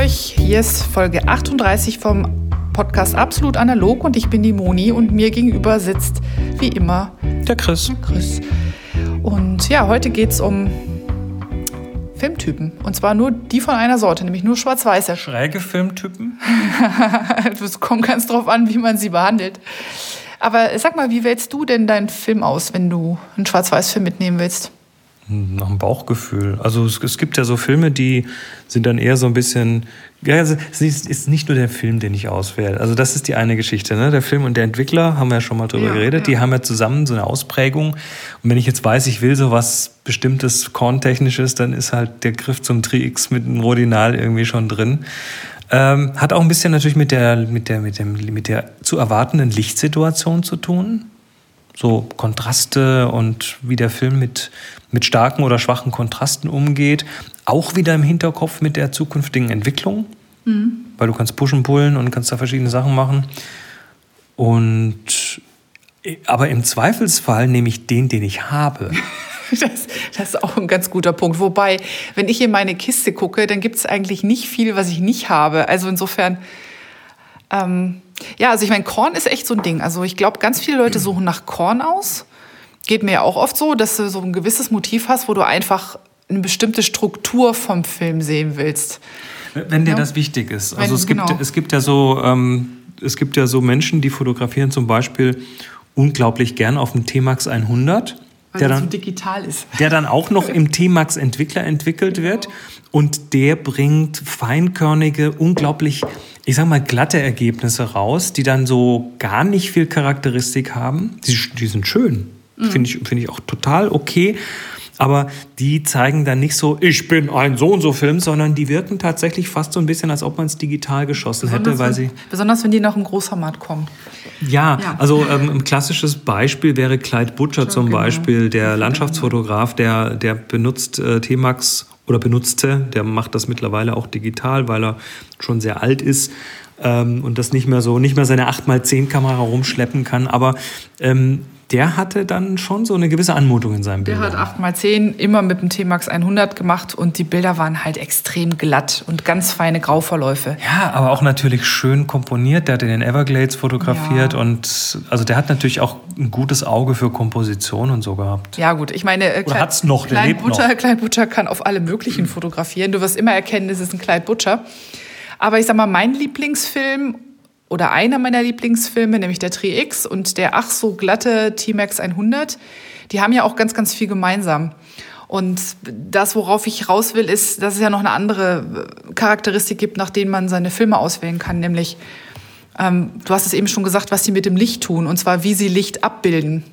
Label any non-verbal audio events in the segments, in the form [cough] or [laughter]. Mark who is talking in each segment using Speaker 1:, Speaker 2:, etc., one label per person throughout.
Speaker 1: euch. Hier ist Folge 38 vom Podcast Absolut Analog und ich bin die Moni und mir gegenüber sitzt wie immer
Speaker 2: der Chris.
Speaker 1: Chris. Und ja, heute geht es um Filmtypen. Und zwar nur die von einer Sorte, nämlich nur schwarz-weiße.
Speaker 2: Schräge Filmtypen? [laughs]
Speaker 1: Es kommt ganz drauf an, wie man sie behandelt. Aber sag mal, wie wählst du denn deinen Film aus, wenn du einen Schwarz-Weiß-Film mitnehmen willst?
Speaker 2: Nach dem Bauchgefühl. Also es, es, gibt ja so Filme, die sind dann eher so ein bisschen. Ja, also es ist nicht nur der Film, den ich auswähle. Also das ist die eine Geschichte. Ne? Der Film und der Entwickler haben wir ja schon mal drüber ja, geredet. Ja. Die haben ja zusammen so eine Ausprägung. Und wenn ich jetzt weiß, ich will so was bestimmtes Korntechnisches, dann ist halt der Griff zum Tri-X mit dem Rodinal irgendwie schon drin. Ähm, hat auch ein bisschen natürlich mit der, mit der, mit dem, mit der zu erwartenden Lichtsituation zu tun so Kontraste und wie der Film mit, mit starken oder schwachen Kontrasten umgeht. Auch wieder im Hinterkopf mit der zukünftigen Entwicklung, mhm. weil du kannst pushen, pullen und kannst da verschiedene Sachen machen. Und aber im Zweifelsfall nehme ich den, den ich habe. [laughs]
Speaker 1: Das, das, ist auch ein ganz guter Punkt. Wobei, wenn ich in meine Kiste gucke, dann gibt es eigentlich nicht viel, was ich nicht habe. Also insofern, ähm, ja, also ich meine, Korn ist echt so ein Ding. Also ich glaube, ganz viele Leute suchen nach Korn aus. Geht mir ja auch oft so, dass du so ein gewisses Motiv hast, wo du einfach eine bestimmte Struktur vom Film sehen willst.
Speaker 2: Wenn dir ja? das wichtig ist. Also Wenn, es, gibt, genau. es gibt ja so, ähm, es gibt ja so Menschen, die fotografieren zum Beispiel unglaublich gern auf dem T-Max 100.
Speaker 1: Weil der dann, so digital ist.
Speaker 2: Der dann auch noch im T-Max Entwickler entwickelt genau. wird. Und der bringt feinkörnige, unglaublich ich sag mal, glatte Ergebnisse raus, die dann so gar nicht viel Charakteristik haben. Die, die sind schön. Mhm. Finde ich, find ich auch total okay. Aber die zeigen dann nicht so, ich bin ein so und so Film, sondern die wirken tatsächlich fast so ein bisschen, als ob man es digital geschossen besonders hätte, weil
Speaker 1: wenn,
Speaker 2: sie.
Speaker 1: Besonders wenn die noch im Großformat kommen.
Speaker 2: Ja, ja. also ähm, ein klassisches Beispiel wäre Clyde Butcher zum genau. Beispiel, der Landschaftsfotograf, der, der benutzt äh, T-Max oder benutzte. Der macht das mittlerweile auch digital, weil er schon sehr alt ist ähm, und das nicht mehr so, nicht mehr seine 8x10 Kamera rumschleppen kann. Aber ähm, der hatte dann schon so eine gewisse Anmutung in seinem Bild.
Speaker 1: Der hat 8x10 immer mit dem T-Max 100 gemacht und die Bilder waren halt extrem glatt und ganz feine Grauverläufe.
Speaker 2: Ja, aber auch natürlich schön komponiert. Der hat in den Everglades fotografiert ja. und also der hat natürlich auch ein gutes Auge für Komposition und so gehabt.
Speaker 1: Ja, gut. Ich meine,
Speaker 2: äh, hat's noch,
Speaker 1: der Klein Butcher, noch. Klein Butcher kann auf alle möglichen fotografieren. Du wirst immer erkennen, es ist ein Klein Butcher. Aber ich sag mal, mein Lieblingsfilm oder einer meiner Lieblingsfilme, nämlich der Tri X und der ach so glatte T-Max 100, die haben ja auch ganz, ganz viel gemeinsam. Und das, worauf ich raus will, ist, dass es ja noch eine andere Charakteristik gibt, nach denen man seine Filme auswählen kann, nämlich, ähm, du hast es eben schon gesagt, was sie mit dem Licht tun, und zwar wie sie Licht abbilden.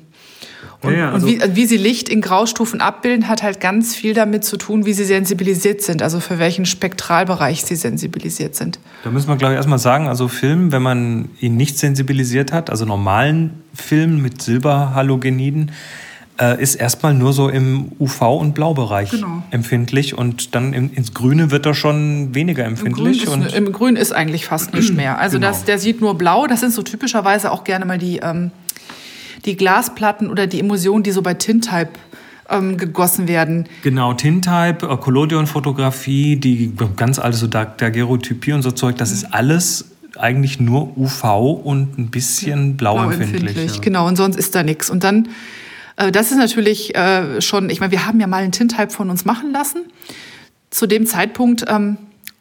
Speaker 1: Und, ja, ja, also und wie, wie, sie Licht in Graustufen abbilden, hat halt ganz viel damit zu tun, wie sie sensibilisiert sind, also für welchen Spektralbereich sie sensibilisiert sind.
Speaker 2: Da müssen wir, glaube ich, erstmal sagen, also Film, wenn man ihn nicht sensibilisiert hat, also normalen Film mit Silberhalogeniden, äh, ist erstmal nur so im UV- und Blaubereich genau. empfindlich und dann in, ins Grüne wird er schon weniger empfindlich.
Speaker 1: Im Grün ist, Im Grün ist eigentlich fast nicht mehr. Also genau. das, der sieht nur blau, das sind so typischerweise auch gerne mal die... Ähm, die Glasplatten oder die Emulsionen, die so bei Tintype ähm, gegossen werden.
Speaker 2: Genau, Tintype, äh, Collodion-Fotografie, die ganz alte so Daguerreotypie und so Zeug, das mhm. ist alles eigentlich nur UV und ein bisschen blauempfindlich. Blau
Speaker 1: ja. Genau, und sonst ist da nichts. Und dann, äh, das ist natürlich äh, schon, ich meine, wir haben ja mal einen Tintype von uns machen lassen. Zu dem Zeitpunkt ähm,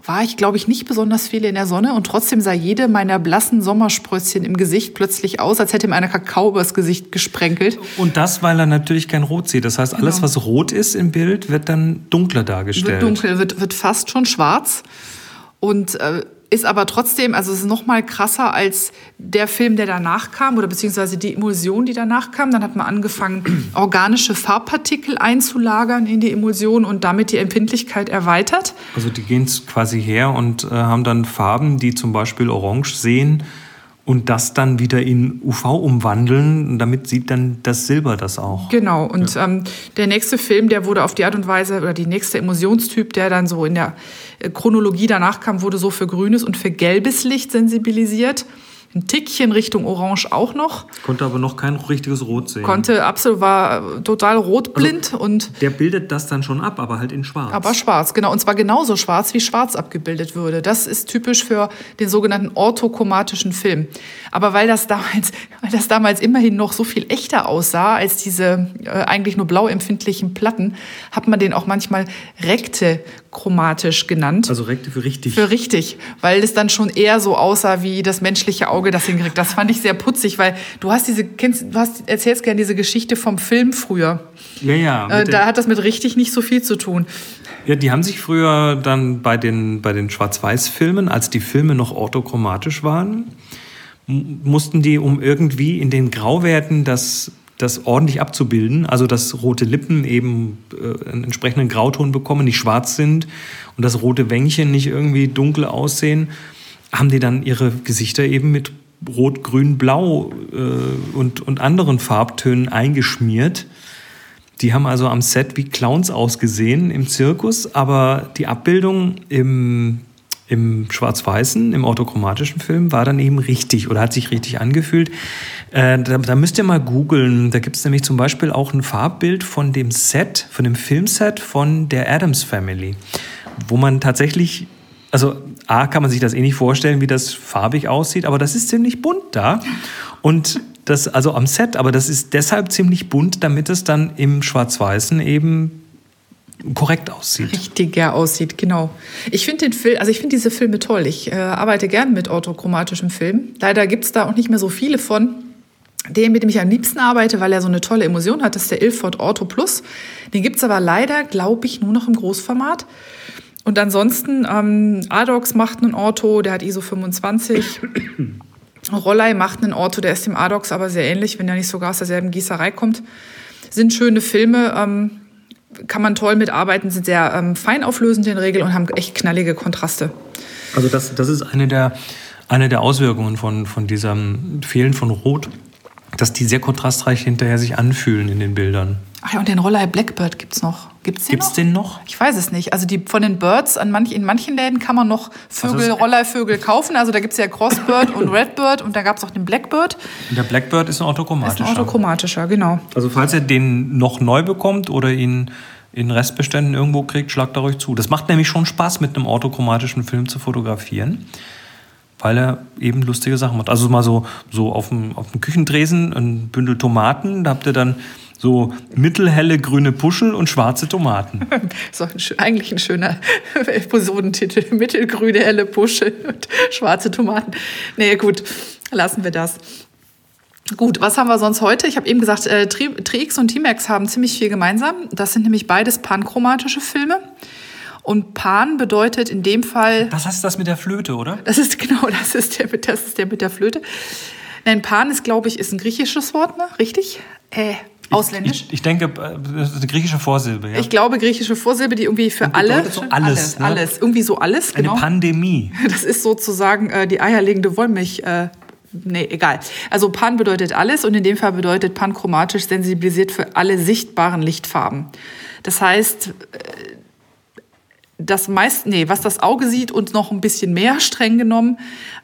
Speaker 1: war ich, glaube ich, nicht besonders viel in der Sonne und trotzdem sah jede meiner blassen Sommersprösschen im Gesicht plötzlich aus, als hätte ihm einer Kakao übers Gesicht gesprenkelt.
Speaker 2: Und das, weil er natürlich kein Rot sieht. Das heißt, alles, genau. was rot ist im Bild, wird dann dunkler dargestellt.
Speaker 1: Wird dunkel, wird, wird fast schon schwarz. Und äh, ist aber trotzdem, also es ist noch mal krasser als der Film, der danach kam oder beziehungsweise die Emulsion, die danach kam. Dann hat man angefangen, [clears throat] organische Farbpartikel einzulagern in die Emulsion und damit die Empfindlichkeit erweitert.
Speaker 2: Also die gehen quasi her und äh, haben dann Farben, die zum Beispiel orange sehen und das dann wieder in UV umwandeln. Damit sieht dann das Silber das auch.
Speaker 1: Genau. Und ja. ähm, der nächste Film, der wurde auf die Art und Weise, oder die nächste Emulsionstyp, der dann so in der äh, Chronologie danach kam, wurde so für grünes und für gelbes Licht sensibilisiert. Ein Tickchen Richtung Orange auch noch.
Speaker 2: Konnte aber noch kein richtiges Rot sehen.
Speaker 1: Konnte absolut, war total rotblind also, und.
Speaker 2: Der bildet das dann schon ab, aber halt in schwarz.
Speaker 1: Aber schwarz, genau. Und zwar genauso schwarz, wie schwarz abgebildet würde. Das ist typisch für den sogenannten orthochromatischen Film. Aber weil das damals, [laughs] weil das damals immerhin noch so viel echter aussah als diese äh, eigentlich nur blau empfindlichen Platten, hat man den auch manchmal rekte chromatisch genannt.
Speaker 2: Also rekte für richtig.
Speaker 1: Für richtig, weil es dann schon eher so aussah wie das menschliche Auge das hinkriegt. Das fand ich sehr putzig, weil du hast diese, kennst, du hast, erzählst gerne diese Geschichte vom Film früher.
Speaker 2: Ja, ja.
Speaker 1: Äh, da hat das mit richtig nicht so viel zu tun.
Speaker 2: Ja, die haben sich früher dann bei den, bei den Schwarz-Weiß-Filmen, als die Filme noch orthochromatisch waren, mussten die, um irgendwie in den Grauwerten das das ordentlich abzubilden, also dass rote Lippen eben äh, einen entsprechenden Grauton bekommen, nicht schwarz sind und dass rote Wängchen nicht irgendwie dunkel aussehen, haben die dann ihre Gesichter eben mit Rot, Grün, Blau äh, und, und anderen Farbtönen eingeschmiert. Die haben also am Set wie Clowns ausgesehen im Zirkus, aber die Abbildung im, im Schwarz-Weißen, im orthochromatischen Film war dann eben richtig oder hat sich richtig angefühlt. Äh, da, da, müsst ihr mal googeln. Da gibt es nämlich zum Beispiel auch ein Farbbild von dem Set, von dem Filmset von der Adams Family, wo man tatsächlich, also A, kann man sich das eh nicht vorstellen, wie das farbig aussieht, aber das ist ziemlich bunt da. Und das, also am Set, aber das ist deshalb ziemlich bunt, damit es dann im Schwarz-Weißen eben korrekt aussieht.
Speaker 1: Richtiger aussieht, genau. Ich finde den Film, also ich finde diese Filme toll. Ich äh, arbeite gern mit orthochromatischem Film. Leider gibt es da auch nicht mehr so viele von. Den, mit dem ich am liebsten arbeite, weil er so eine tolle Emotion hat, ist der Ilford Ortho Plus. Den gibt es aber leider, glaube ich, nur noch im Großformat. Und ansonsten, ähm, Adox macht einen Ortho, der hat ISO 25. [coughs] Rollei macht einen Ortho, der ist dem Adox aber sehr ähnlich, wenn er nicht sogar aus derselben Gießerei kommt. Sind schöne Filme, ähm, kann man toll mitarbeiten, sind sehr ähm, fein auflösend in der Regel und haben echt knallige Kontraste.
Speaker 2: Also das, das ist eine der, eine der Auswirkungen von, von diesem Fehlen von Rot, dass die sehr kontrastreich hinterher sich anfühlen in den Bildern.
Speaker 1: Ach ja, und den Roller Blackbird gibt es noch.
Speaker 2: Gibt's den, gibt's noch? den noch?
Speaker 1: Ich weiß es nicht. Also die von den Birds an manch, in manchen Läden kann man noch Vögel, also Rollervögel kaufen. Also da gibt es ja Crossbird und Redbird und da gab es auch den Blackbird.
Speaker 2: Und der Blackbird ist ein autochromatischer. Ist
Speaker 1: ein autochromatischer, genau.
Speaker 2: Also falls ihr den noch neu bekommt oder ihn in Restbeständen irgendwo kriegt, schlagt er euch zu. Das macht nämlich schon Spaß, mit einem autochromatischen Film zu fotografieren weil er eben lustige Sachen macht. Also mal so, so auf, dem, auf dem Küchentresen ein Bündel Tomaten, da habt ihr dann so mittelhelle grüne Puschel und schwarze Tomaten. [laughs]
Speaker 1: so ein, eigentlich ein schöner [laughs] Episodentitel. Mittelgrüne helle Puschel und schwarze Tomaten. Nee, gut, lassen wir das. Gut, was haben wir sonst heute? Ich habe eben gesagt, äh, Trix und T-Max haben ziemlich viel gemeinsam. Das sind nämlich beides panchromatische Filme. Und Pan bedeutet in dem Fall.
Speaker 2: Das heißt das mit der Flöte, oder?
Speaker 1: Das ist [laughs] genau, das ist der mit, das ist der mit der Flöte. Nein, Pan ist, glaube ich, ist ein griechisches Wort, ne? Richtig? Äh, Ausländisch?
Speaker 2: Ich, ich, denke, das ist eine griechische Vorsilbe. Ja?
Speaker 1: Ich glaube, griechische Vorsilbe, die irgendwie für alle.
Speaker 2: So alles. Alles,
Speaker 1: ne? alles. Irgendwie so alles.
Speaker 2: Genau. Eine Pandemie. [laughs]
Speaker 1: Das ist sozusagen äh, die eierlegende Wollmilch. Äh, nee, egal. Also Pan bedeutet alles und in dem Fall bedeutet panchromatisch sensibilisiert für alle sichtbaren Lichtfarben. Das heißt, äh, das meist, nee, was das Auge sieht und noch ein bisschen mehr streng genommen,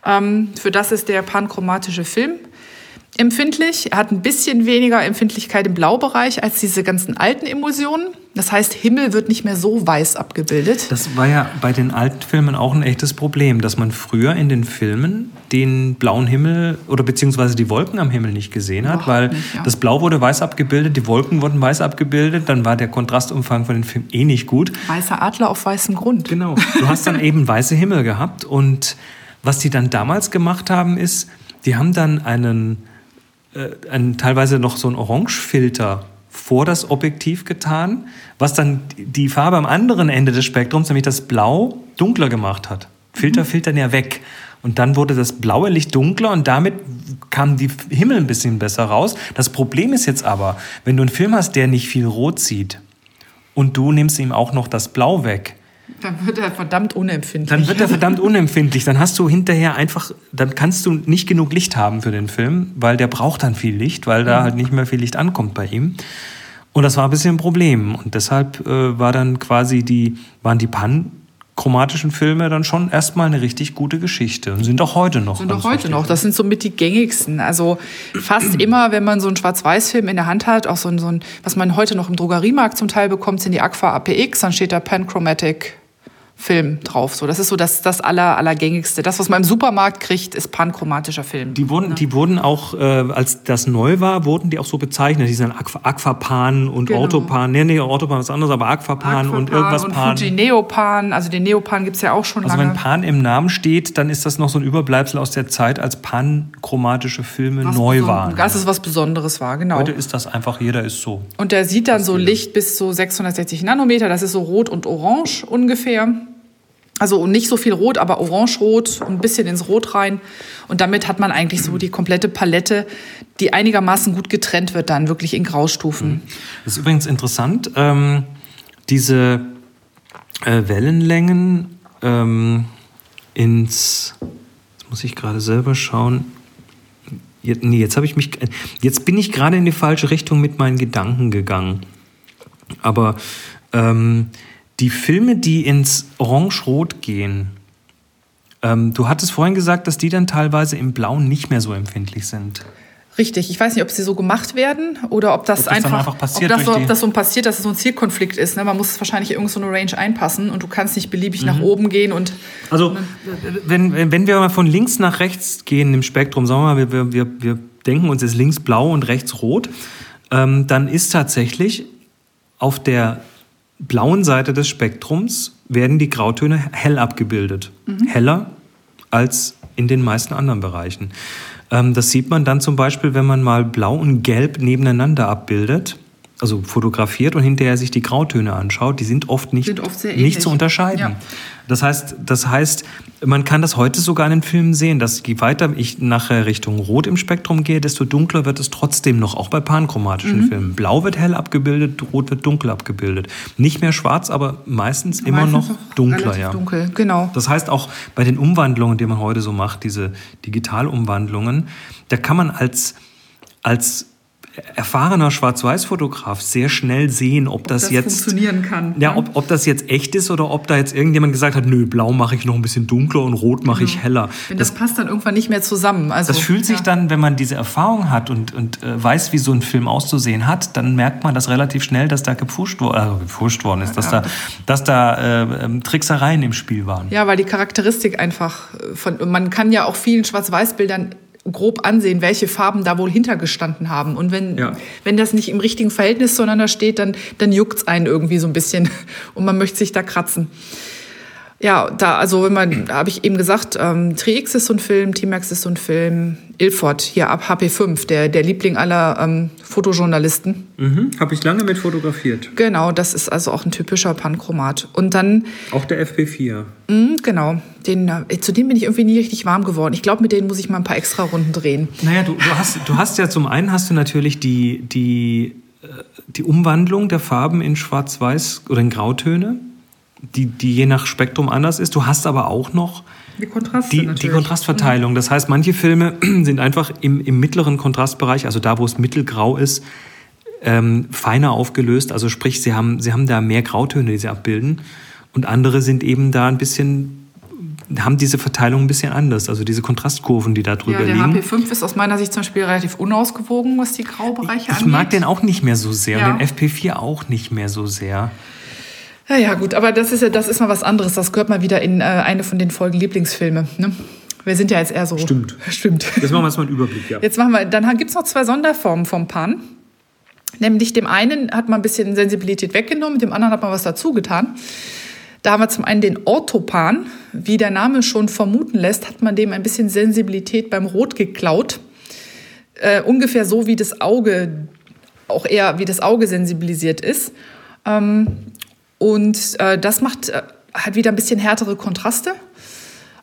Speaker 1: ähm, für das ist der panchromatische Film empfindlich. Er hat ein bisschen weniger Empfindlichkeit im Blaubereich als diese ganzen alten Emulsionen. Das heißt, Himmel wird nicht mehr so weiß abgebildet.
Speaker 2: Das war ja bei den alten Filmen auch ein echtes Problem, dass man früher in den Filmen den blauen Himmel oder beziehungsweise die Wolken am Himmel nicht gesehen hat, Ach, weil nicht, ja. das Blau wurde weiß abgebildet, die Wolken wurden weiß abgebildet, dann war der Kontrastumfang von den Filmen eh nicht gut.
Speaker 1: Weißer Adler auf weißem Grund.
Speaker 2: Genau. Du hast dann eben weiße Himmel gehabt und was die dann damals gemacht haben, ist, die haben dann einen äh, ein, teilweise noch so ein Orangefilter vor das Objektiv getan, was dann die Farbe am anderen Ende des Spektrums, nämlich das Blau, dunkler gemacht hat. Filter mhm. filtern ja weg. Und dann wurde das blaue Licht dunkler und damit kam die Himmel ein bisschen besser raus. Das Problem ist jetzt aber, wenn du einen Film hast, der nicht viel Rot sieht und du nimmst ihm auch noch das Blau weg,
Speaker 1: dann wird er verdammt unempfindlich.
Speaker 2: Dann wird er verdammt unempfindlich. Dann hast du hinterher einfach, dann kannst du nicht genug Licht haben für den Film, weil der braucht dann viel Licht, weil da halt nicht mehr viel Licht ankommt bei ihm. Und das war ein bisschen ein Problem. Und deshalb äh, war dann quasi die, waren die Pan chromatischen Filme dann schon erstmal eine richtig gute Geschichte und sind auch heute noch.
Speaker 1: Sind auch heute noch. Das sind somit die gängigsten. Also fast [clears throat] immer, wenn man so einen Schwarz-Weiß-Film in der Hand hat, auch so ein, so ein, was man heute noch im Drogeriemarkt zum Teil bekommt, sind die Aqua APX, dann steht da Panchromatic Film drauf. So, das ist so das, das aller, allergängigste. Das, was man im Supermarkt kriegt, ist panchromatischer Film.
Speaker 2: Die wurden, ja. die wurden auch, äh, als das neu war, wurden die auch so bezeichnet. Die sind Aqu Aquapan und genau. Orthopan. Nee, nee, Orthopan ist anders, aber Aquapan, Aquapan und irgendwas und
Speaker 1: Pan. Und Neopan, also den Neopan gibt es ja auch schon
Speaker 2: also
Speaker 1: lange.
Speaker 2: Also wenn Pan im Namen steht, dann ist das noch so ein Überbleibsel aus der Zeit, als panchromatische Filme was neu waren.
Speaker 1: Das ist was Besonderes war, genau.
Speaker 2: Heute ist das einfach, jeder ist so.
Speaker 1: Und der sieht dann so Licht bis zu 660 Nanometer, das ist so rot und orange ungefähr. Also nicht so viel Rot, aber orange-rot, ein bisschen ins Rot rein. Und damit hat man eigentlich so die komplette Palette, die einigermaßen gut getrennt wird, dann wirklich in Graustufen.
Speaker 2: Das ist übrigens interessant. Ähm, diese äh, Wellenlängen ähm, ins, jetzt muss ich gerade selber schauen. Jetzt, nee, jetzt habe ich mich, jetzt bin ich gerade in die falsche Richtung mit meinen Gedanken gegangen. Aber ähm, die Filme, die ins Orange-Rot gehen, ähm, du hattest vorhin gesagt, dass die dann teilweise im Blauen nicht mehr so empfindlich sind.
Speaker 1: Richtig. Ich weiß nicht, ob sie so gemacht werden oder ob das, ob das einfach, einfach passiert ob das, so, ob das so passiert, dass es so ein Zielkonflikt ist. Ne? Man muss wahrscheinlich irgend so eine Range einpassen und du kannst nicht beliebig mhm. nach oben gehen und.
Speaker 2: Also, wenn, wenn wir mal von links nach rechts gehen im Spektrum, sagen wir mal, wir, wir, wir denken uns jetzt links blau und rechts rot, ähm, dann ist tatsächlich auf der blauen Seite des Spektrums werden die Grautöne hell abgebildet. Mhm. Heller als in den meisten anderen Bereichen. Ähm, das sieht man dann zum Beispiel, wenn man mal blau und gelb nebeneinander abbildet also fotografiert und hinterher sich die Grautöne anschaut, die sind oft nicht, sind oft nicht zu unterscheiden. Ja. Das heißt, das heißt, man kann das heute sogar in den Filmen sehen, dass je weiter ich nachher Richtung Rot im Spektrum gehe, desto dunkler wird es trotzdem noch, auch bei panchromatischen mhm. Filmen. Blau wird hell abgebildet, Rot wird dunkel abgebildet. Nicht mehr schwarz, aber meistens, meistens immer noch dunkler. Ja.
Speaker 1: dunkel, genau.
Speaker 2: Das heißt, auch bei den Umwandlungen, die man heute so macht, diese Digitalumwandlungen, da kann man als, als erfahrener Schwarz-Weiß-Fotograf sehr schnell sehen, ob, ob das, das, jetzt
Speaker 1: funktionieren kann.
Speaker 2: Ja, ob, ob das jetzt echt ist oder ob da jetzt irgendjemand gesagt hat, nö, blau mache ich noch ein bisschen dunkler und rot mache ich heller.
Speaker 1: Wenn das, das, passt dann irgendwann nicht mehr zusammen.
Speaker 2: Also, das fühlt sich dann, wenn man diese Erfahrung hat und, und äh, weiß, wie so ein Film auszusehen hat, dann merkt man das relativ schnell, dass da gepfuscht, wo, äh, gepfuscht worden ist, dass ja. da, dass da äh, ähm, Tricksereien im Spiel waren.
Speaker 1: Ja, weil die Charakteristik einfach von, man kann ja auch vielen Schwarz-Weiß-Bildern grob ansehen, welche Farben da wohl hintergestanden haben. Und wenn, ja. wenn das nicht im richtigen Verhältnis zueinander steht, dann, dann juckt es einen irgendwie so ein bisschen [laughs] und man möchte sich da kratzen. Ja, da, also wenn man, da habe ich eben gesagt, ähm, Trix ist so ein Film, T-Max ist so ein Film, Ilford hier ab HP5, der, der Liebling aller ähm, Fotojournalisten.
Speaker 2: Mhm, habe ich lange mit fotografiert.
Speaker 1: Genau, das ist also auch ein typischer Panchromat. Und dann.
Speaker 2: Auch der FP4.
Speaker 1: Mh, genau, den, äh, zu dem bin ich irgendwie nie richtig warm geworden. Ich glaube, mit denen muss ich mal ein paar extra Runden drehen.
Speaker 2: Naja, du, du, hast, du hast ja zum einen hast du natürlich die, die, äh, die Umwandlung der Farben in Schwarz-Weiß oder in Grautöne die, die je nach Spektrum anders ist. Du hast aber auch noch
Speaker 1: die,
Speaker 2: die, die Kontrastverteilung. Das heißt, manche Filme [clears throat] sind einfach im, im mittleren Kontrastbereich, also da, wo es mittelgrau ist, ähm, feiner aufgelöst. Also sprich, sie haben, sie haben da mehr Grautöne, die sie abbilden. Und andere sind eben da ein bisschen haben diese Verteilung ein bisschen anders, also diese Kontrastkurven, die da drüber ja, der liegen.
Speaker 1: Der HP5 ist aus meiner Sicht zum Beispiel relativ unausgewogen, was die Graubereiche
Speaker 2: angeht. Ich mag den auch nicht mehr so sehr ja. und den FP4 auch nicht mehr so sehr.
Speaker 1: Ja, ja, gut, aber das ist ja, das ist mal was anderes. Das gehört mal wieder in äh, eine von den Folgen Lieblingsfilme. Ne? Wir sind ja jetzt eher so.
Speaker 2: Stimmt. [laughs]
Speaker 1: Stimmt.
Speaker 2: Jetzt machen wir erstmal einen Überblick, ja.
Speaker 1: Jetzt machen wir, dann gibt es noch zwei Sonderformen vom Pan. Nämlich dem einen hat man ein bisschen Sensibilität weggenommen, dem anderen hat man was dazu getan. Da haben wir zum einen den Orthopan. Wie der Name schon vermuten lässt, hat man dem ein bisschen Sensibilität beim Rot geklaut. Äh, ungefähr so, wie das Auge, auch eher wie das Auge sensibilisiert ist. Ähm, und äh, das macht äh, halt wieder ein bisschen härtere Kontraste.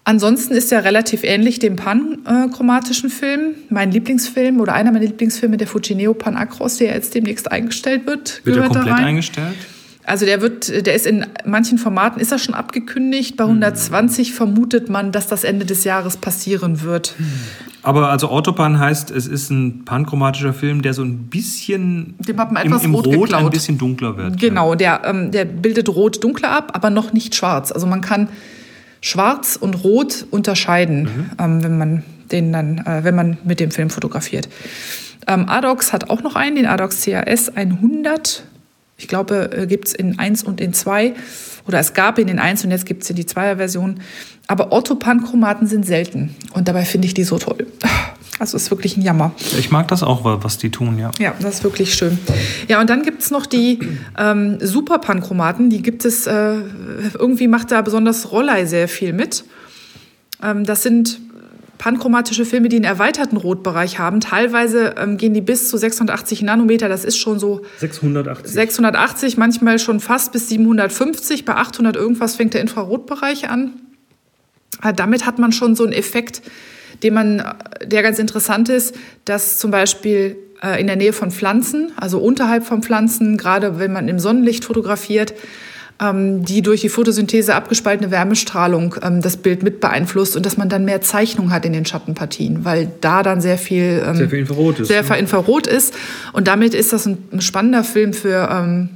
Speaker 1: Ansonsten ist er relativ ähnlich dem panchromatischen Film. Mein Lieblingsfilm oder einer meiner Lieblingsfilme, der Fujineo Pan Acros, der jetzt demnächst eingestellt wird.
Speaker 2: Wird er komplett eingestellt?
Speaker 1: Also der wird, der ist in manchen Formaten ist er schon abgekündigt. Bei 120 vermutet man, dass das Ende des Jahres passieren wird.
Speaker 2: Aber also Autopan heißt, es ist ein panchromatischer Film, der so ein bisschen
Speaker 1: Dem hat man etwas
Speaker 2: im, im
Speaker 1: rot
Speaker 2: Rot ein bisschen dunkler wird.
Speaker 1: Genau, der, ähm, der bildet rot dunkler ab, aber noch nicht schwarz. Also man kann schwarz und rot unterscheiden, ähm, wenn man den dann, äh, wenn man mit dem Film fotografiert. Ähm, Adox hat auch noch einen, den Adox CAS 100. Ich glaube, äh, gibt es in 1 und in 2. Oder es gab ihn in 1 und jetzt gibt es in die 2er Version. Aber Orthopanchromaten sind selten. Und dabei finde ich die so toll. Also ist wirklich ein Jammer.
Speaker 2: Ich mag das auch, was die tun, ja.
Speaker 1: Ja, das ist wirklich schön. Ja, und dann gibt es noch die ähm, Superpanchromaten. Die gibt es, äh, irgendwie macht da besonders Rollei sehr viel mit. Ähm, das sind panchromatische Filme, die einen erweiterten Rotbereich haben. Teilweise ähm, gehen die bis zu 680 Nanometer. Das ist schon so
Speaker 2: 680.
Speaker 1: 680, manchmal schon fast bis 750. Bei 800 irgendwas fängt der Infrarotbereich an. Äh, Damit hat man schon so einen Effekt, den man, äh, der ganz interessant ist, dass zum Beispiel äh, in der Nähe von Pflanzen, also unterhalb von Pflanzen, gerade wenn man im Sonnenlicht fotografiert, die durch die Photosynthese abgespaltene Wärmestrahlung ähm, das Bild mit beeinflusst und dass man dann mehr Zeichnung hat in den Schattenpartien, weil da dann sehr viel, ähm,
Speaker 2: Sehr viel Infrarot ist,
Speaker 1: sehr
Speaker 2: ne?
Speaker 1: Infrarot ist. Und damit ist das ein, spannender Film für ähm,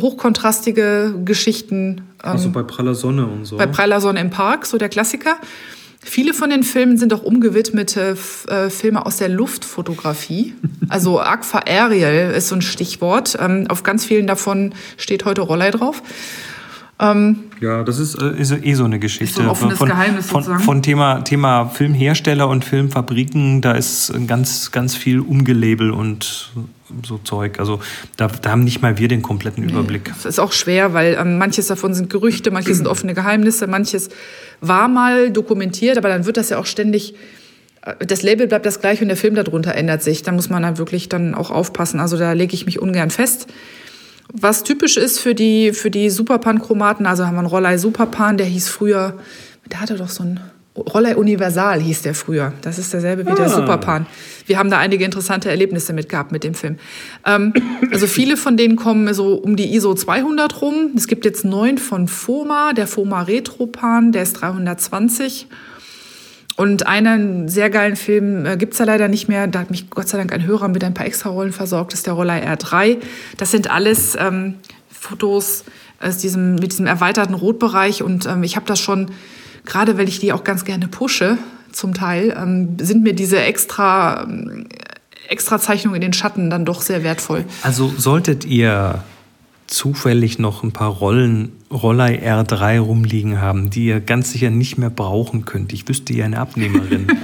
Speaker 1: hochkontrastige Geschichten. Ähm,
Speaker 2: Also bei praller Sonne und so.
Speaker 1: bei Praller Sonne im Park, so der Klassiker. Viele von den Filmen sind auch umgewidmete äh, Filme aus der Luftfotografie. [laughs] Also Aqua Aerial ist so ein Stichwort. Ähm, auf ganz vielen davon steht heute Rollei drauf.
Speaker 2: Ja, das ist, äh, ist eh so eine Geschichte.
Speaker 1: So ein offenes
Speaker 2: von,
Speaker 1: Geheimnis
Speaker 2: von,
Speaker 1: sozusagen.
Speaker 2: von Thema, Thema Filmhersteller und Filmfabriken, da ist ganz, ganz viel Umgelabel und so Zeug. Also da, da haben nicht mal wir den kompletten Überblick.
Speaker 1: Das ist auch schwer, weil ähm, manches davon sind Gerüchte, manches sind offene Geheimnisse, manches war mal dokumentiert, aber dann wird das ja auch ständig. äh, Das Label bleibt das gleiche und der Film darunter ändert sich. Da muss man dann wirklich dann auch aufpassen. Also da lege ich mich ungern fest. Was typisch ist für die, für die Superpan-Chromaten, also haben wir einen Rollei Superpan, der hieß früher, der hatte doch so ein Rollei Universal hieß der früher. Das ist derselbe wie der Superpan. Wir haben da einige interessante Erlebnisse mit gehabt mit dem Film. Ähm, also viele von denen kommen so um die ISO 200 rum. Es gibt jetzt neun von FOMA, der FOMA Retropan, der ist 320. Und einen sehr geilen Film äh, gibt's da leider nicht mehr. Da hat mich Gott sei Dank ein Hörer mit ein paar Extra-Rollen versorgt. Das ist der Rollei R3. Das sind alles ähm, Fotos aus diesem, mit diesem erweiterten Rotbereich. Und ähm, ich habe das schon, gerade weil ich die auch ganz gerne pushe, zum Teil, ähm, sind mir diese extra, ähm, extra Zeichnungen in den Schatten dann doch sehr wertvoll.
Speaker 2: Also solltet ihr zufällig noch ein paar Rollen Rollei R3 rumliegen haben, die ihr ganz sicher nicht mehr brauchen könnt. Ich wüsste ja eine Abnehmerin. [laughs]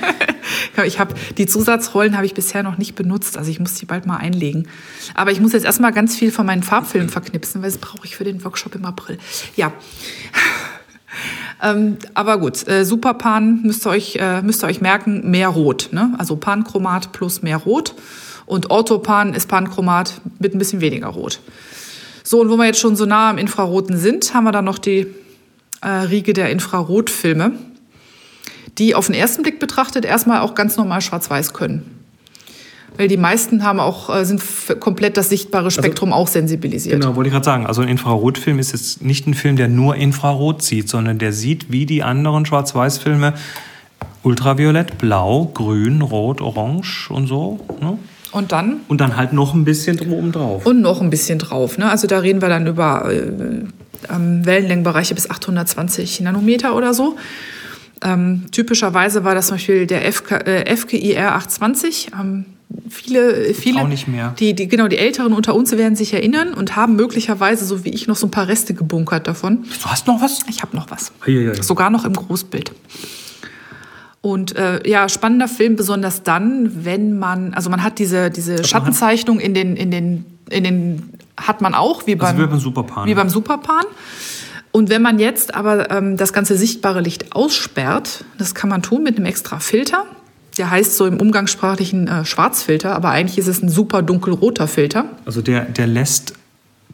Speaker 1: Ich habe die Zusatzrollen habe ich bisher noch nicht benutzt, also ich muss die bald mal einlegen. Aber ich muss jetzt erstmal ganz viel von meinen Farbfilmen verknipsen, weil das brauche ich für den Workshop im April. Ja. [laughs] ähm, aber gut, äh, Superpan müsst ihr euch äh, müsst ihr euch merken, mehr Rot, ne? Also Panchromat plus mehr Rot und Orthopan ist Panchromat mit ein bisschen weniger Rot. So, und wo wir jetzt schon so nah am Infraroten sind, haben wir dann noch die äh, Riege der Infrarotfilme die auf den ersten Blick betrachtet erstmal auch ganz normal schwarz-weiß können. Weil die meisten haben auch, äh, sind komplett das sichtbare Spektrum auch sensibilisiert.
Speaker 2: genau, wollte ich gerade sagen. Also ein Infrarotfilm ist jetzt nicht ein Film, der nur Infrarot sieht, sondern der sieht wie die anderen Schwarz-Weiß-Filme Ultraviolett, Blau, Grün, Rot, Orange und so. Ne?
Speaker 1: Und dann
Speaker 2: Und dann halt noch ein bisschen drum oben drauf.
Speaker 1: und noch ein bisschen drauf. Ne? Also da reden wir dann über äh, ähm, Wellenlängenbereiche bis 820 Nanometer oder so. Ähm, typischerweise war das zum Beispiel der FK, äh, FKIR 820. Ähm, viele, viele,
Speaker 2: Auch nicht mehr.
Speaker 1: Die, die, genau, die Älteren unter uns werden sich erinnern und haben möglicherweise, so wie ich, noch so ein paar Reste gebunkert davon.
Speaker 2: Du hast noch was?
Speaker 1: Ich habe noch was.
Speaker 2: Eieiei.
Speaker 1: Sogar noch im Großbild. Und äh, ja, spannender Film, besonders dann, wenn man, also man hat diese, diese Schattenzeichnung in den, in den, in den, hat man auch, wie beim,
Speaker 2: Also wie beim Superpan.
Speaker 1: Wie beim Superpan. Und wenn man jetzt aber ähm, das ganze sichtbare Licht aussperrt, das kann man tun mit einem extra Filter. Der heißt so im umgangssprachlichen äh, Schwarzfilter, aber eigentlich ist es ein super dunkelroter Filter.
Speaker 2: Also der, der lässt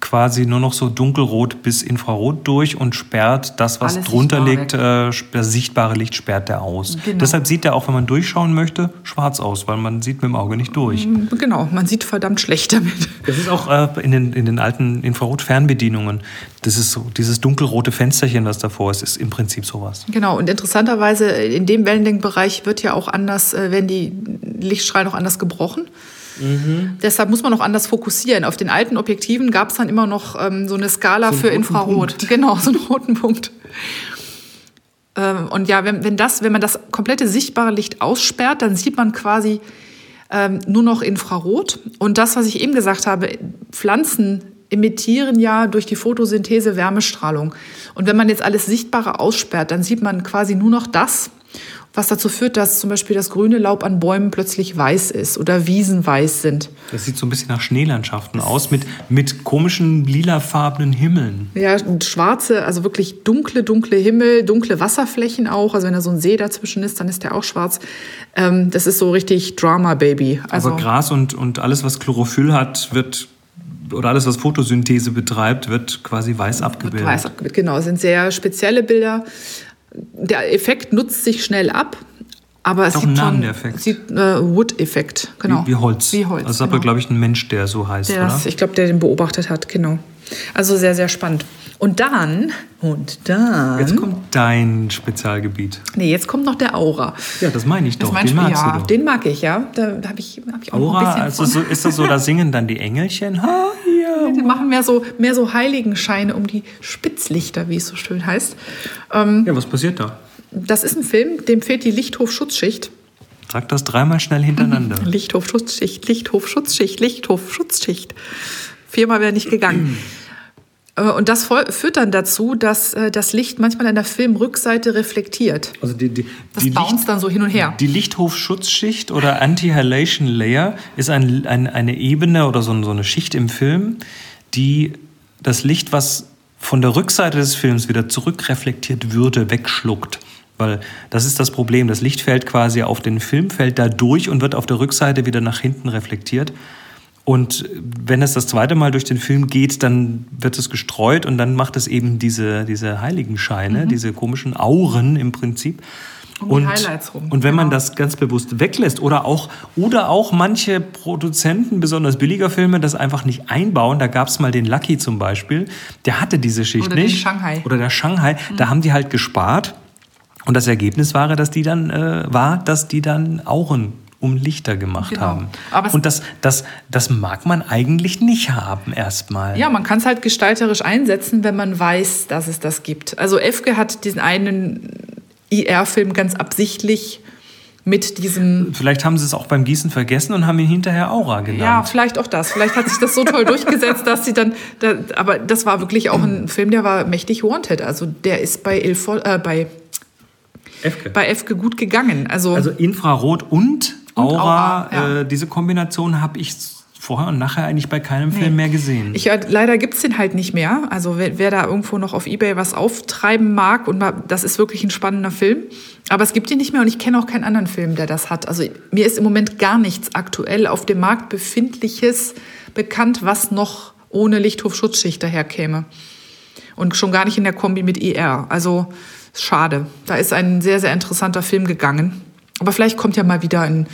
Speaker 2: quasi nur noch so dunkelrot bis infrarot durch und sperrt das, was
Speaker 1: Alles
Speaker 2: drunter liegt, äh, das sichtbare Licht sperrt der aus.
Speaker 1: Genau.
Speaker 2: Deshalb sieht der auch, wenn man durchschauen möchte, schwarz aus, weil man sieht mit dem Auge nicht durch.
Speaker 1: Genau, man sieht verdammt schlecht damit.
Speaker 2: Das ist auch äh, in, den, in den alten Infrarot-Fernbedienungen. Das ist so, dieses dunkelrote Fensterchen, das davor ist, ist im Prinzip sowas.
Speaker 1: Genau, und interessanterweise in dem Wellenlängenbereich wird ja auch anders, äh, werden die Lichtstrahlen auch anders gebrochen. Deshalb muss man auch anders fokussieren. Auf den alten Objektiven gab es dann immer noch ähm, so eine Skala
Speaker 2: So
Speaker 1: für Infrarot.
Speaker 2: Punkt.
Speaker 1: Genau, so einen roten Punkt. Ähm, und ja, wenn, wenn, das, wenn man das komplette sichtbare Licht aussperrt, dann sieht man quasi ähm, nur noch Infrarot. Und das, was ich eben gesagt habe, Pflanzen emittieren ja durch die Photosynthese Wärmestrahlung. Und wenn man jetzt alles Sichtbare aussperrt, dann sieht man quasi nur noch das, was dazu führt, dass zum Beispiel das grüne Laub an Bäumen plötzlich weiß ist oder Wiesen weiß sind.
Speaker 2: Das sieht so ein bisschen nach Schneelandschaften aus, mit, mit komischen lilafarbenen Himmeln.
Speaker 1: Ja, schwarze, also wirklich dunkle, dunkle Himmel, dunkle Wasserflächen auch. Also wenn da so ein See dazwischen ist, dann ist der auch schwarz. Ähm, das ist so richtig Drama-Baby. Also
Speaker 2: Aber Gras und, und alles, was Chlorophyll hat, wird, oder alles, was Photosynthese betreibt, wird quasi weiß abgebildet.
Speaker 1: weiß abgebildet. Genau, es sind sehr spezielle Bilder. Der Effekt nutzt sich schnell ab. Aber es
Speaker 2: auch
Speaker 1: sieht
Speaker 2: einen Namen,
Speaker 1: schon, sieht äh, Wood-Effekt, genau.
Speaker 2: Wie, wie Holz.
Speaker 1: Wie Holz.
Speaker 2: Also ist aber,
Speaker 1: genau.
Speaker 2: glaube ich, ein Mensch, der so heißt,
Speaker 1: Der
Speaker 2: oder?
Speaker 1: ich glaube, der den beobachtet hat, genau. Also sehr, sehr spannend. Und dann, und dann.
Speaker 2: Jetzt kommt dein Spezialgebiet.
Speaker 1: nee, jetzt kommt noch der Aura.
Speaker 2: Ja, das meine ich
Speaker 1: Das
Speaker 2: doch. Den magst
Speaker 1: ja,
Speaker 2: du doch.
Speaker 1: den mag ich, ja. Da, da habe ich, hab ich auch noch ein
Speaker 2: Aura,
Speaker 1: bisschen
Speaker 2: also
Speaker 1: von.
Speaker 2: so, ist das so, da singen dann die Engelchen? Ha, ja. [laughs]
Speaker 1: Die machen mehr so, mehr so Heiligenscheine um die Spitzlichter, wie es so schön heißt. Ähm,
Speaker 2: Ja, was passiert da?
Speaker 1: das ist ein Film, dem fehlt die Lichthof-Schutzschicht.
Speaker 2: Sag das dreimal schnell hintereinander. [laughs]
Speaker 1: Lichthof-Schutzschicht, Lichthof-Schutzschicht, Lichthof-Schutzschicht. Viermal wäre nicht gegangen. [clears throat] Äh, Und das führt dann dazu, dass äh, das Licht manchmal an der Filmrückseite reflektiert.
Speaker 2: Also die, die,
Speaker 1: Das
Speaker 2: die
Speaker 1: dann so hin und her.
Speaker 2: Die Lichthofschutzschicht oder Anti-Halation Layer ist ein, ein, eine Ebene oder so, so eine Schicht im Film, die das Licht, was von der Rückseite des Films wieder zurückreflektiert würde, wegschluckt. Weil das ist das Problem. Das Licht fällt quasi auf den Film, fällt da durch und wird auf der Rückseite wieder nach hinten reflektiert. Und wenn es das zweite Mal durch den Film geht, dann wird es gestreut und dann macht es eben diese, diese Heiligenscheine, diese komischen Auren im Prinzip.
Speaker 1: Mhm. Um
Speaker 2: und,
Speaker 1: Highlights rum,
Speaker 2: und wenn man
Speaker 1: genau.
Speaker 2: das ganz bewusst weglässt oder auch, oder auch manche Produzenten, besonders billiger Filme, das einfach nicht einbauen, da gab es mal den Lucky zum Beispiel, der hatte diese Schicht
Speaker 1: Oder
Speaker 2: nicht.
Speaker 1: Shanghai. Mhm.
Speaker 2: Oder der Shanghai, da haben die halt gespart und das Ergebnis war, dass die dann, äh, war, dass die dann Auren um Lichter gemacht
Speaker 1: Genau.
Speaker 2: haben.
Speaker 1: Aber
Speaker 2: und das, das, das mag man eigentlich nicht haben erstmal.
Speaker 1: Ja, man kann es halt gestalterisch einsetzen, wenn man weiß, dass es das gibt. Also Efke hat diesen einen IR-Film ganz absichtlich mit diesem
Speaker 2: Vielleicht haben sie es auch beim Gießen vergessen und haben ihn hinterher Aura genannt.
Speaker 1: Ja, vielleicht auch das. Vielleicht hat sich das so toll durchgesetzt, dass sie dann. Da, aber das war wirklich auch ein Film, der war mächtig wanted. Also der ist bei Ilfol, äh, bei,
Speaker 2: Efke.
Speaker 1: bei Efke gut gegangen. Also,
Speaker 2: Also Infrarot und Aura,
Speaker 1: Aura, ja.
Speaker 2: äh, diese Kombination habe ich vorher und nachher eigentlich bei keinem Film mehr gesehen.
Speaker 1: ich, ja, leider gibt's den halt nicht mehr. Also wer, wer da irgendwo noch auf Ebay was auftreiben mag, und das ist wirklich ein spannender Film. Aber es gibt ihn nicht mehr und ich kenne auch keinen anderen Film, der das hat. Also mir ist im Moment gar nichts aktuell auf dem Markt befindliches bekannt, was noch ohne Lichthofschutzschicht daherkäme. Und schon gar nicht in der Kombi mit IR. Also schade. Da ist ein sehr, sehr interessanter Film gegangen. Aber vielleicht kommt ja mal wieder ein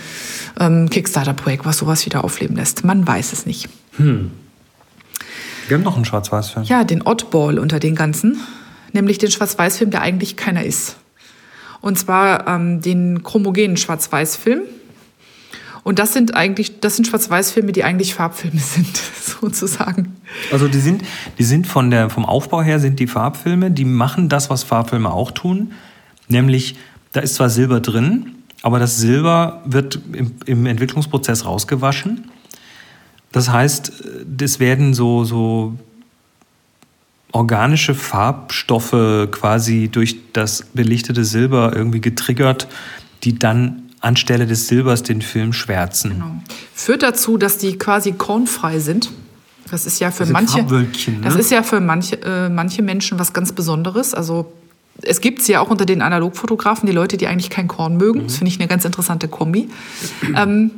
Speaker 1: ähm, Kickstarter-Projekt, was sowas wieder aufleben lässt. Man weiß es nicht.
Speaker 2: Wir haben noch einen Schwarz-Weiß-Film.
Speaker 1: Ja, den Oddball unter den ganzen. Nämlich den Schwarz-Weiß-Film, der eigentlich keiner ist. Und zwar ähm, den chromogenen Schwarz-Weiß-Film. Und das sind eigentlich, das sind Schwarz-Weiß-Filme, die eigentlich Farbfilme [laughs] sind, sozusagen.
Speaker 2: Also die sind, die sind von der, vom Aufbau her sind die Farbfilme, die machen das, was Farbfilme auch tun. Nämlich, da ist zwar Silber drin, aber das Silber wird im, im Entwicklungsprozess rausgewaschen. Das heißt, es werden so, so organische Farbstoffe quasi durch das belichtete Silber irgendwie getriggert, die dann anstelle des Silbers den Film schwärzen.
Speaker 1: Genau. Führt dazu, dass die quasi kornfrei sind. Das ist ja für manche,
Speaker 2: ne?
Speaker 1: das ist ja für manche, äh, manche Menschen was ganz Besonderes. Also es gibt ja auch unter den Analogfotografen die Leute, die eigentlich kein Korn mögen. Das finde ich eine ganz interessante Kombi. ähm,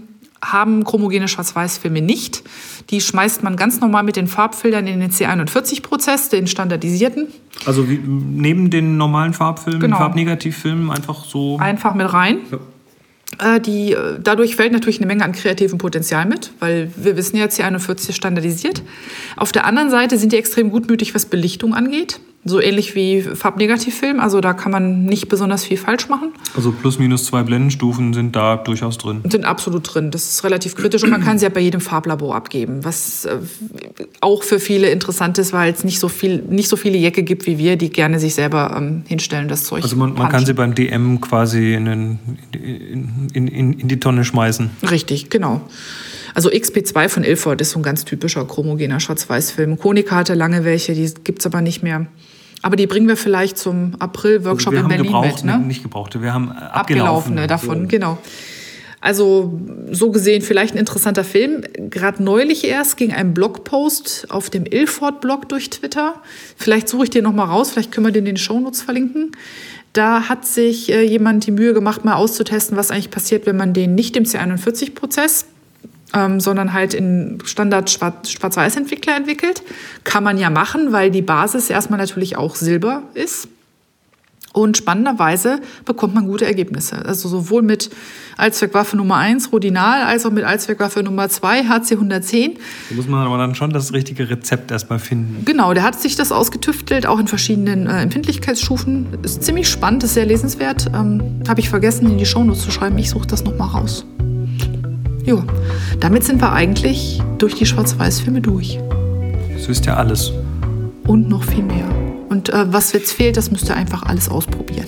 Speaker 1: haben chromogene Schwarz-Weiß-Filme nicht. Die schmeißt man ganz normal mit den Farbfiltern in den C41-Prozess, den standardisierten.
Speaker 2: Also wie, neben den normalen Farbfilmen,
Speaker 1: Genau.
Speaker 2: Farbnegativfilmen einfach so.
Speaker 1: Einfach mit rein. Äh, Die, äh, dadurch fällt natürlich eine Menge an kreativem Potenzial mit, weil wir wissen ja, C41 ist standardisiert. Auf der anderen Seite sind die extrem gutmütig, was Belichtung angeht. So ähnlich wie Farbnegativfilm. Also da kann man nicht besonders viel falsch machen.
Speaker 2: Also plus minus zwei Blendenstufen sind da durchaus drin.
Speaker 1: sind absolut drin. Das ist relativ kritisch und man kann sie ja bei jedem Farblabor abgeben, was äh, auch für viele interessant ist, weil es nicht so viel, nicht so viele Jecke gibt wie wir, die gerne sich selber ähm, hinstellen, das Zeug.
Speaker 2: Also man, man kann sie beim DM quasi in, den, in, in, in, die Tonne schmeißen.
Speaker 1: Richtig, genau. Also XP2 von Ilford ist so ein ganz typischer chromogener Schwarz-Weiß-Film. Konica hatte lange welche, die gibt's aber nicht mehr. Aber die bringen wir vielleicht zum April-Workshop
Speaker 2: Also
Speaker 1: in Berlin mit. Ne?
Speaker 2: nicht gebrauchte, wir haben
Speaker 1: abgelaufene
Speaker 2: abgelaufene
Speaker 1: davon, genau. Also so gesehen vielleicht ein interessanter Film. Gerade neulich erst ging ein Blogpost auf dem Ilford-Blog durch Twitter. Vielleicht suche ich den noch mal raus, vielleicht können wir den in den Shownotes verlinken. Da hat sich äh, jemand die Mühe gemacht, mal auszutesten, was eigentlich passiert, wenn man den nicht im C41-Prozess, ähm, sondern halt in Standard Schwarz- Schwarz-Weiß-Entwickler entwickelt. Kann man ja machen, weil die Basis erstmal natürlich auch Silber ist. Und spannenderweise bekommt man gute Ergebnisse. Also sowohl mit Allzweckwaffe Nummer 1, Rodinal, als auch mit Allzweckwaffe Nummer 2, HC110.
Speaker 2: Da muss man aber dann schon das richtige Rezept erstmal finden.
Speaker 1: Genau, der hat sich das ausgetüftelt, auch in verschiedenen äh, Empfindlichkeitsstufen. Ist ziemlich spannend, ist sehr lesenswert. Ähm, Habe ich vergessen, in die Shownotes zu schreiben. Ich suche das nochmal raus. Jo, damit sind wir eigentlich durch die Schwarz-Weiß-Filme durch.
Speaker 2: Das wisst ja alles.
Speaker 1: Und noch viel mehr. Und äh, was jetzt fehlt, das müsst ihr einfach alles ausprobieren.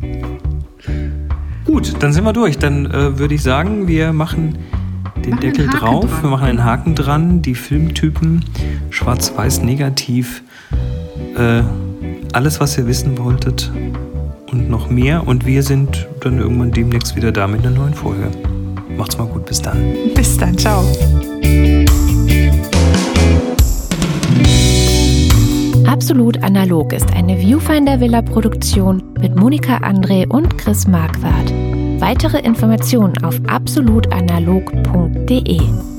Speaker 1: [laughs]
Speaker 2: Gut, dann sind wir durch. Dann äh, würde ich sagen, wir machen den
Speaker 1: Machen
Speaker 2: Deckel drauf.
Speaker 1: dran.
Speaker 2: Wir machen einen Haken dran. Die Filmtypen schwarz-weiß negativ. Äh, alles, was ihr wissen wolltet und noch mehr. Und wir sind dann irgendwann demnächst wieder da mit einer neuen Folge. Macht's mal gut, bis dann.
Speaker 1: Bis dann, ciao.
Speaker 3: Absolut analog ist eine Viewfinder Villa Produktion mit Monika André und Chris Marquardt. Weitere Informationen auf absolutanalog.de.